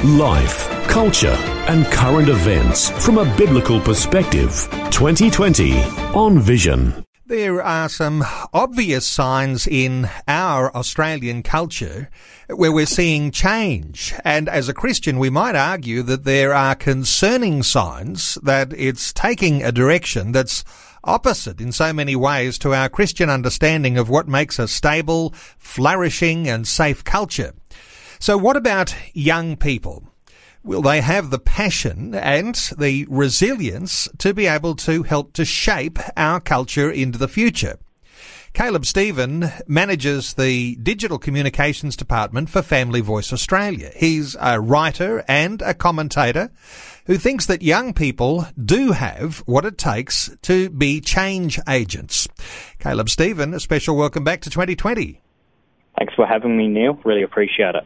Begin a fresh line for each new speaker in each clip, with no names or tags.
Life, culture, and current events from a biblical perspective. 2020 on Vision.
There are some obvious signs in our Australian culture where we're seeing change. And as a Christian, we might argue that there are concerning signs that it's taking a direction that's opposite in so many ways to our Christian understanding of what makes a stable, flourishing, and safe culture. So what about young people? Will they have the passion and the resilience to be able to help to shape our culture into the future? Caleb Stephen manages the digital communications department for Family Voice Australia. He's a writer and a commentator who thinks that young people do have what it takes to be change agents. Caleb Stephen, a special welcome back to 2020.
Thanks for having me, Neil. Really appreciate it.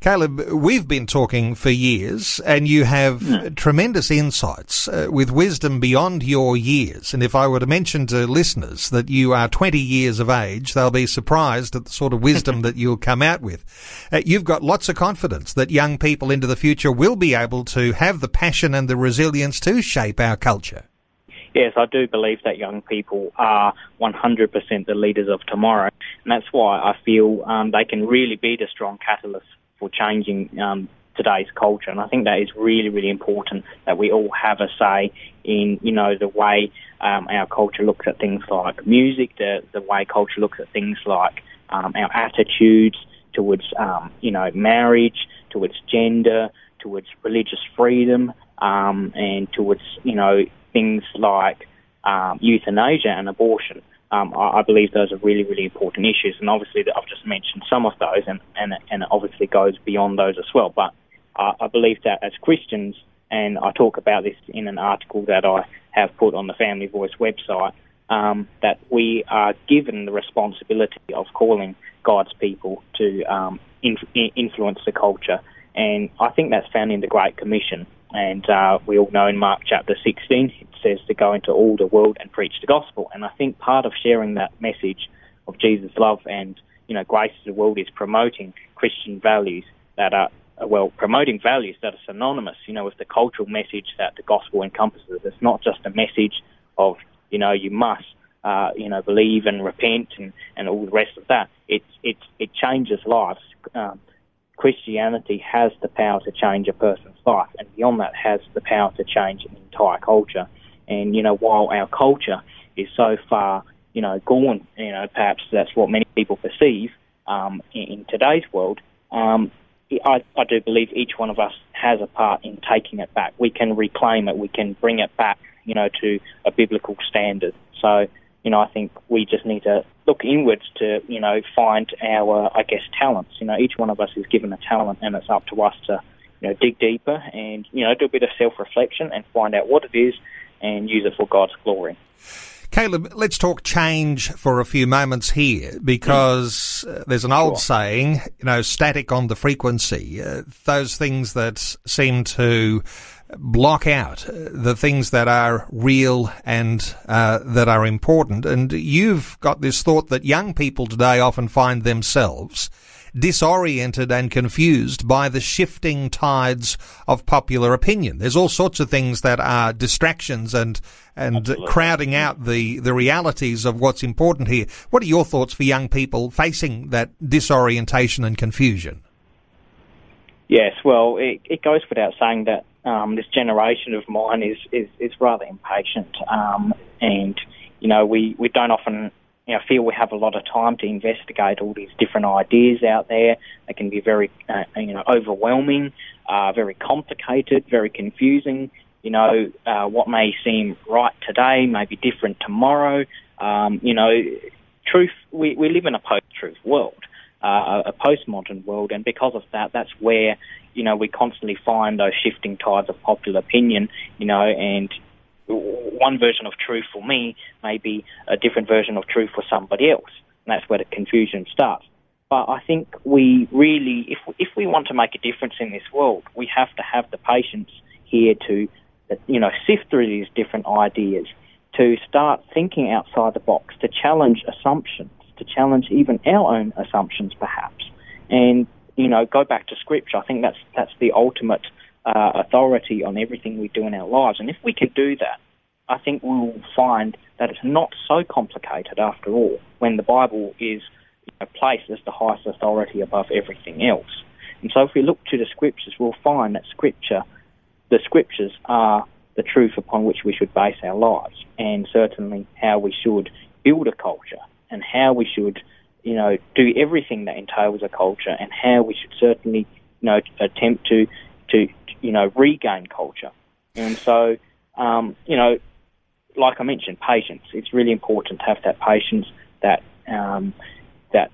Caleb, we've been talking for years, and you have mm. tremendous insights uh, with wisdom beyond your years. And if I were to mention to listeners that you are 20 years of age, they'll be surprised at the sort of wisdom that you'll come out with. Uh, you've got lots of confidence that young people into the future will be able to have the passion and the resilience to shape our culture.
Yes, I do believe that young people are 100% the leaders of tomorrow, and that's why I feel um, they can really be the strong catalyst for changing um, today's culture. And I think that is really, really important that we all have a say in, you know, the way um, our culture looks at things like music, the, the way culture looks at things like um, our attitudes towards, um, you know, marriage, towards gender, towards religious freedom, um, and towards, you know, things like um, euthanasia and abortion. Um, I, I, believe those are really, really important issues, and obviously I've just mentioned some of those, and, and, and it obviously goes beyond those as well. But uh, I believe that as Christians, and I talk about this in an article that I have put on the Family Voice website, um, that we are given the responsibility of calling God's people to um, inf- influence the culture, and I think that's found in the Great Commission. And uh, we all know in Mark chapter 16, it says to go into all the world and preach the gospel. And I think part of sharing that message of Jesus' love and, you know, grace to the world is promoting Christian values that are, well, promoting values that are synonymous, you know, with the cultural message that the gospel encompasses. It's not just a message of, you know, you must, uh, you know, believe and repent and, and all the rest of that. It's, it's, it changes lives. Um, Christianity has the power to change a person's life, and beyond that, has the power to change an entire culture. And you know, while our culture is so far, you know, gone, you know, perhaps that's what many people perceive um, in, in, today's world. Um, I, I do believe each one of us has a part in taking it back. We can reclaim it. We can bring it back, you know, to a biblical standard. So you know, I think we just need to look inwards to, you know, find our, I guess, talents. You know, each one of us is given a talent, and it's up to us to, you know, dig deeper and, you know, do a bit of self-reflection and find out what it is and use it for God's glory.
Caleb, let's talk change for a few moments here because uh, there's an old sure. saying, you know, static on the frequency. Uh, those things that seem to block out the things that are real and uh, that are important. And you've got this thought that young people today often find themselves disoriented and confused by the shifting tides of popular opinion. There's all sorts of things that are distractions and and Absolutely. crowding out the the realities of what's important here. What are your thoughts for young people facing that disorientation and confusion?
Yes, well, it, it goes without saying that um, this generation of mine is is, is rather impatient, um, and you know we, we don't often you know feel we have a lot of time to investigate all these different ideas out there. They can be very uh, you know overwhelming, uh, very complicated, very confusing. You know uh, what may seem right today may be different tomorrow. Um, you know, truth. We we live in a post-truth world uh, a postmodern world, and because of that, that's where you know we constantly find those shifting tides of popular opinion, you know, and one version of truth for me may be a different version of truth for somebody else. And that's where the confusion starts. But I think we really, if, if we want to make a difference in this world, we have to have the patience here to, you know, sift through these different ideas, to start thinking outside the box, to challenge assumptions, to challenge even our own assumptions perhaps, and, you know, go back to scripture. I think that's, that's the ultimate uh, authority on everything we do in our lives. And if we can do that, I think we'll find that it's not so complicated after all when the Bible is you know, placed as the highest authority above everything else. And so if we look to the scriptures, we'll find that scripture, the scriptures are the truth upon which we should base our lives and certainly how we should build a culture and how we should, you know, do everything that entails a culture and how we should certainly, you know, attempt to, to, you know, regain culture. And so, um, you know, like I mentioned, patience. It's really important to have that patience, that um, that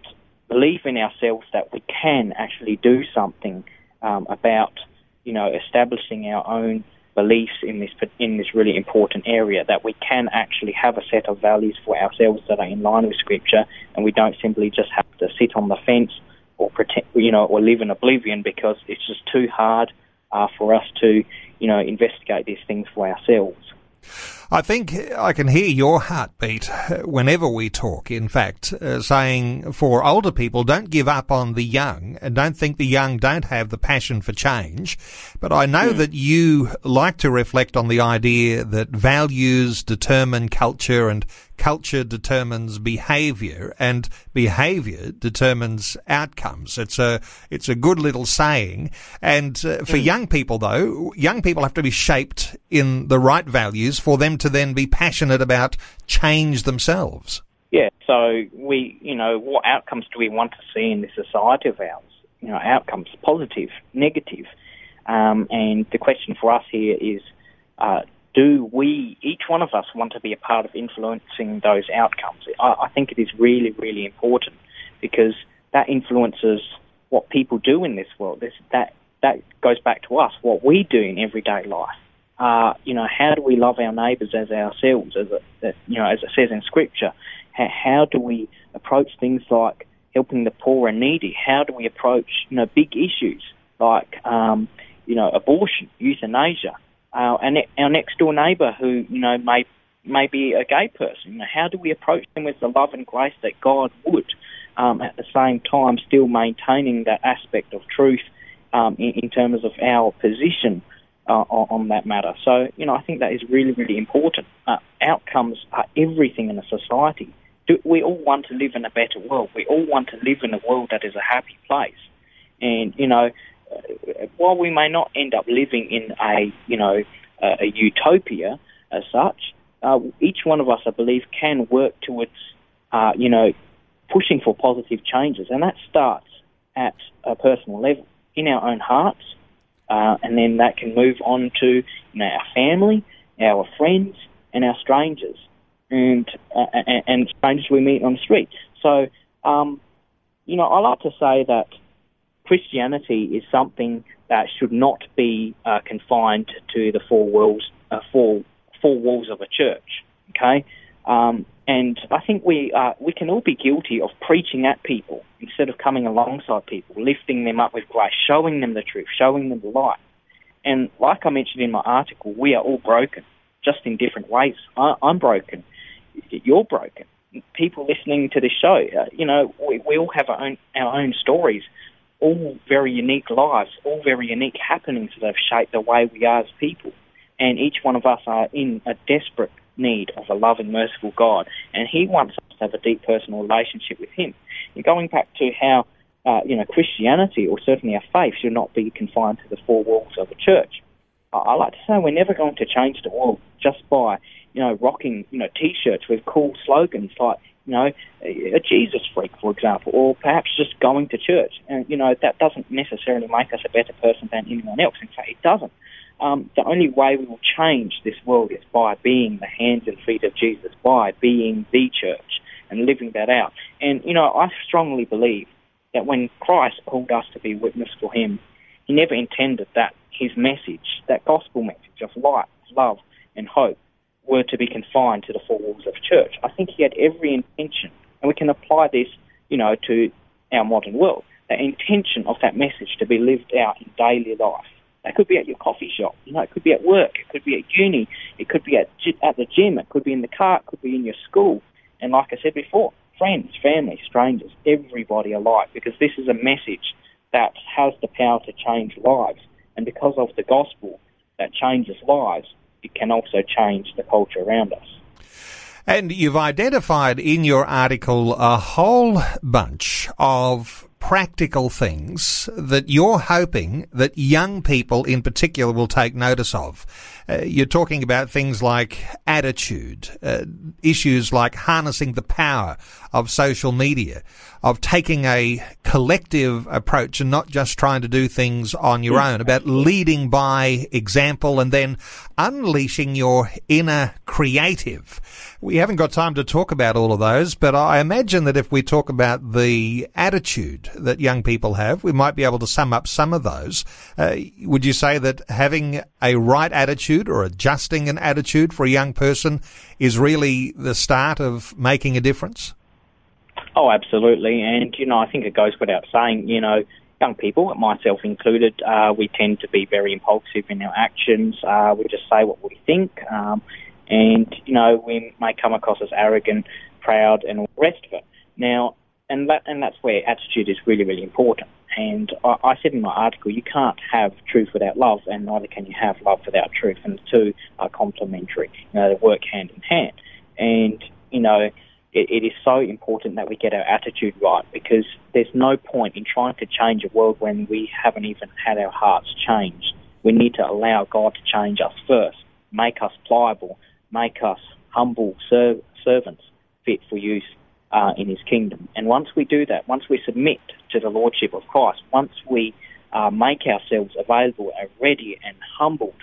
belief in ourselves that we can actually do something um, about, you know, establishing our own beliefs in this in this really important area. That we can actually have a set of values for ourselves that are in line with Scripture, and we don't simply just have to sit on the fence or pretend, you know, or live in oblivion because it's just too hard uh, for us to, you know, investigate these things for ourselves.
I think I can hear your heartbeat whenever we talk, in fact, uh, saying for older people, don't give up on the young and don't think the young don't have the passion for change. But I know mm. that you like to reflect on the idea that values determine culture and culture determines behavior and behavior determines outcomes. It's a, it's a good little saying. And uh, for mm. young people though, young people have to be shaped in the right values for them to then be passionate about change themselves.
Yeah, so we, you know, what outcomes do we want to see in this society of ours? You know, outcomes, positive, negative. Um, and the question for us here is, uh, do we, each one of us, want to be a part of influencing those outcomes? I, I think it is really, really important because that influences what people do in this world. This, that that goes back to us, what we do in everyday life uh, you know, how do we love our neighbours as ourselves, as it, you know, as it says in Scripture? How, how do we approach things like helping the poor and needy? How do we approach, you know, big issues like, um, you know, abortion, euthanasia, uh, and our next door neighbour who, you know, may may be a gay person. You know, how do we approach them with the love and grace that God would, um, at the same time still maintaining that aspect of truth um, in, in terms of our position uh, on that matter. So, you know, I think that is really, really important. Uh, outcomes are everything in a society. Do, we all want to live in a better world. We all want to live in a world that is a happy place. And, you know, uh, while we may not end up living in a, you know, a, a utopia as such, uh, each one of us, I believe, can work towards, uh, you know, pushing for positive changes. And that starts at a personal level, in our own hearts, uh, and then that can move on to you know, our family, our friends, and our strangers, and uh, and, strangers we meet on the street. So, um, you know, I like to say that Christianity is something that should not be uh, confined to the four walls, uh, four four walls of a church. Okay, um, and I think we uh, we can all be guilty of preaching at people instead of coming alongside people, lifting them up with grace, showing them the truth, showing them the light. And like I mentioned in my article, we are all broken, just in different ways. I, am broken. You're broken. People listening to this show, uh, you know, we, we all have our own our own stories, all very unique lives, all very unique happenings that have shaped the way we are as people. And each one of us are in a desperate need of a loving, merciful God, and He wants us to have a deep personal relationship with Him. And going back to how uh, you know Christianity or certainly our faith should not be confined to the four walls of a church. I, I like to say we're never going to change the world just by you know rocking you know T-shirts with cool slogans like you know a Jesus freak, for example, or perhaps just going to church. And you know that doesn't necessarily make us a better person than anyone else. In fact, it doesn't um, the only way we will change this world is by being the hands and feet of Jesus, by being the church and living that out. And, you know, I strongly believe that when Christ called us to be witness for him, he never intended that his message, that gospel message of light, love, and hope, were to be confined to the four walls of church. I think he had every intention, and we can apply this, you know, to our modern world. The intention of that message to be lived out in daily life. That could be at your coffee shop, you know, it could be at work, it could be at uni, it could be at at the gym, it could be in the car, it could be in your school, and like I said before, friends, family, strangers, everybody alike, because this is a message that has the power to change lives, and because of the gospel that changes lives, it can also change the culture around us.
And you've identified in your article a whole bunch of practical things that you're hoping that young people in particular will take notice of. Uh, you're talking about things like attitude, uh, issues like harnessing the power of social media, of taking a collective approach and not just trying to do things on your own, about leading by example and then unleashing your inner creative. We haven't got time to talk about all of those, but I imagine that if we talk about the attitude that young people have, we might be able to sum up some of those. Uh, would you say that having a right attitude or adjusting an attitude for a young person is really the start of making a difference?
Oh, absolutely. And, you know, I think it goes without saying, you know, young people, myself included, uh, we tend to be very impulsive in our actions. Uh, we just say what we think. Um, and you know we may come across as arrogant, proud, and all the rest of it. Now, and that and that's where attitude is really really important. And I, I said in my article, you can't have truth without love, and neither can you have love without truth, and the two are complementary. You know, they work hand in hand. And you know, it, it is so important that we get our attitude right because there's no point in trying to change a world when we haven't even had our hearts changed. We need to allow God to change us first, make us pliable, make us humble ser- servants fit for use uh, in his kingdom. And once we do that, once we submit to the lordship of Christ, once we uh, make ourselves available and ready and humbled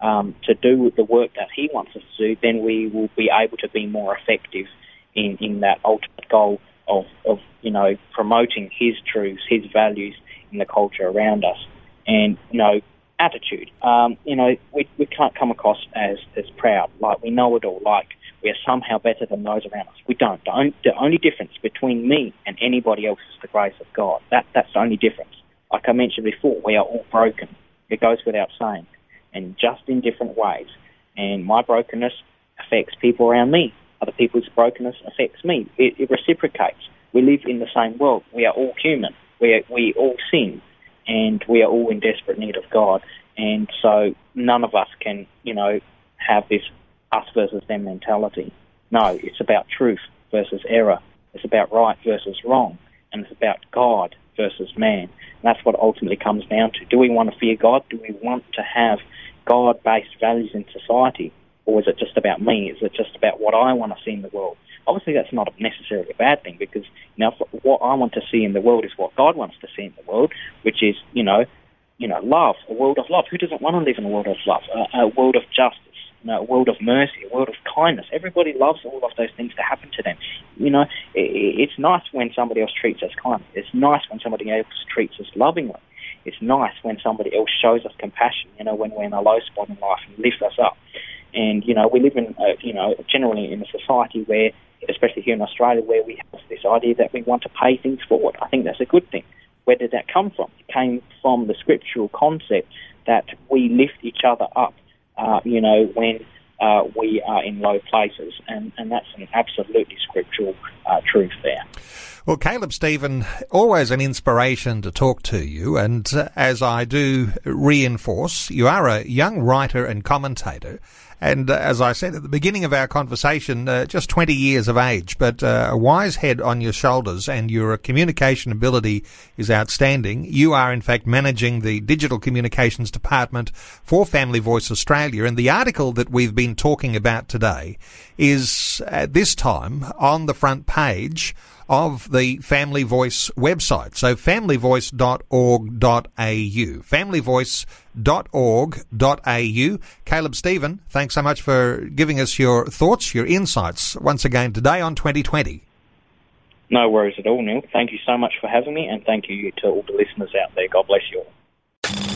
um, to do the work that he wants us to do, then we will be able to be more effective in, in that ultimate goal of, of, you know, promoting his truths, his values in the culture around us. And, you know, attitude. Um, you know, we, we can't come across as, as proud, like we know it all, like we are somehow better than those around us. We don't. The only, the only difference between me and anybody else is the grace of God. That, that's the only difference. Like I mentioned before, we are all broken. It goes without saying, and just in different ways. And my brokenness affects people around me. Other people's brokenness affects me. It, it reciprocates. We live in the same world. We are all human. We, we all sin and we are all in desperate need of God. And so none of us can, you know, have this us versus them mentality. No, it's about truth versus error. It's about right versus wrong. And it's about God versus man. And that's what ultimately comes down to. Do we want to fear God? Do we want to have God based values in society? Or is it just about me? Is it just about what I want to see in the world? Obviously, that's not necessarily a bad thing because now what I want to see in the world is what God wants to see in the world, which is you know, you know, love, a world of love. Who doesn't want to live in a world of love, a, a world of justice, you know, a world of mercy, a world of kindness? Everybody loves all of those things to happen to them. You know, it, it's nice when somebody else treats us kindly. It's nice when somebody else treats us lovingly. It's nice when somebody else shows us compassion. You know, when we're in a low spot in life and lifts us up. And you know, we live in, you know, generally in a society where especially here in Australia, where we have this idea that we want to pay things forward. I think that's a good thing. Where did that come from? It came from the scriptural concept that we lift each other up, uh, you know, when uh, we are in low places. And, and that's an absolutely scriptural uh, truth there.
Well, Caleb Stephen, always an inspiration to talk to you. And uh, as I do reinforce, you are a young writer and commentator. And uh, as I said at the beginning of our conversation, uh, just 20 years of age, but uh, a wise head on your shoulders and your communication ability is outstanding. You are, in fact, managing the digital communications department for Family Voice Australia. And the article that we've been talking about today is at this time on the front page of the Family Voice website. So familyvoice.org.au. Familyvoice.org.au. Caleb Stephen, thanks so much for giving us your thoughts, your insights once again today on 2020.
No worries at all, Neil. Thank you so much for having me, and thank you to all the listeners out there. God bless you all.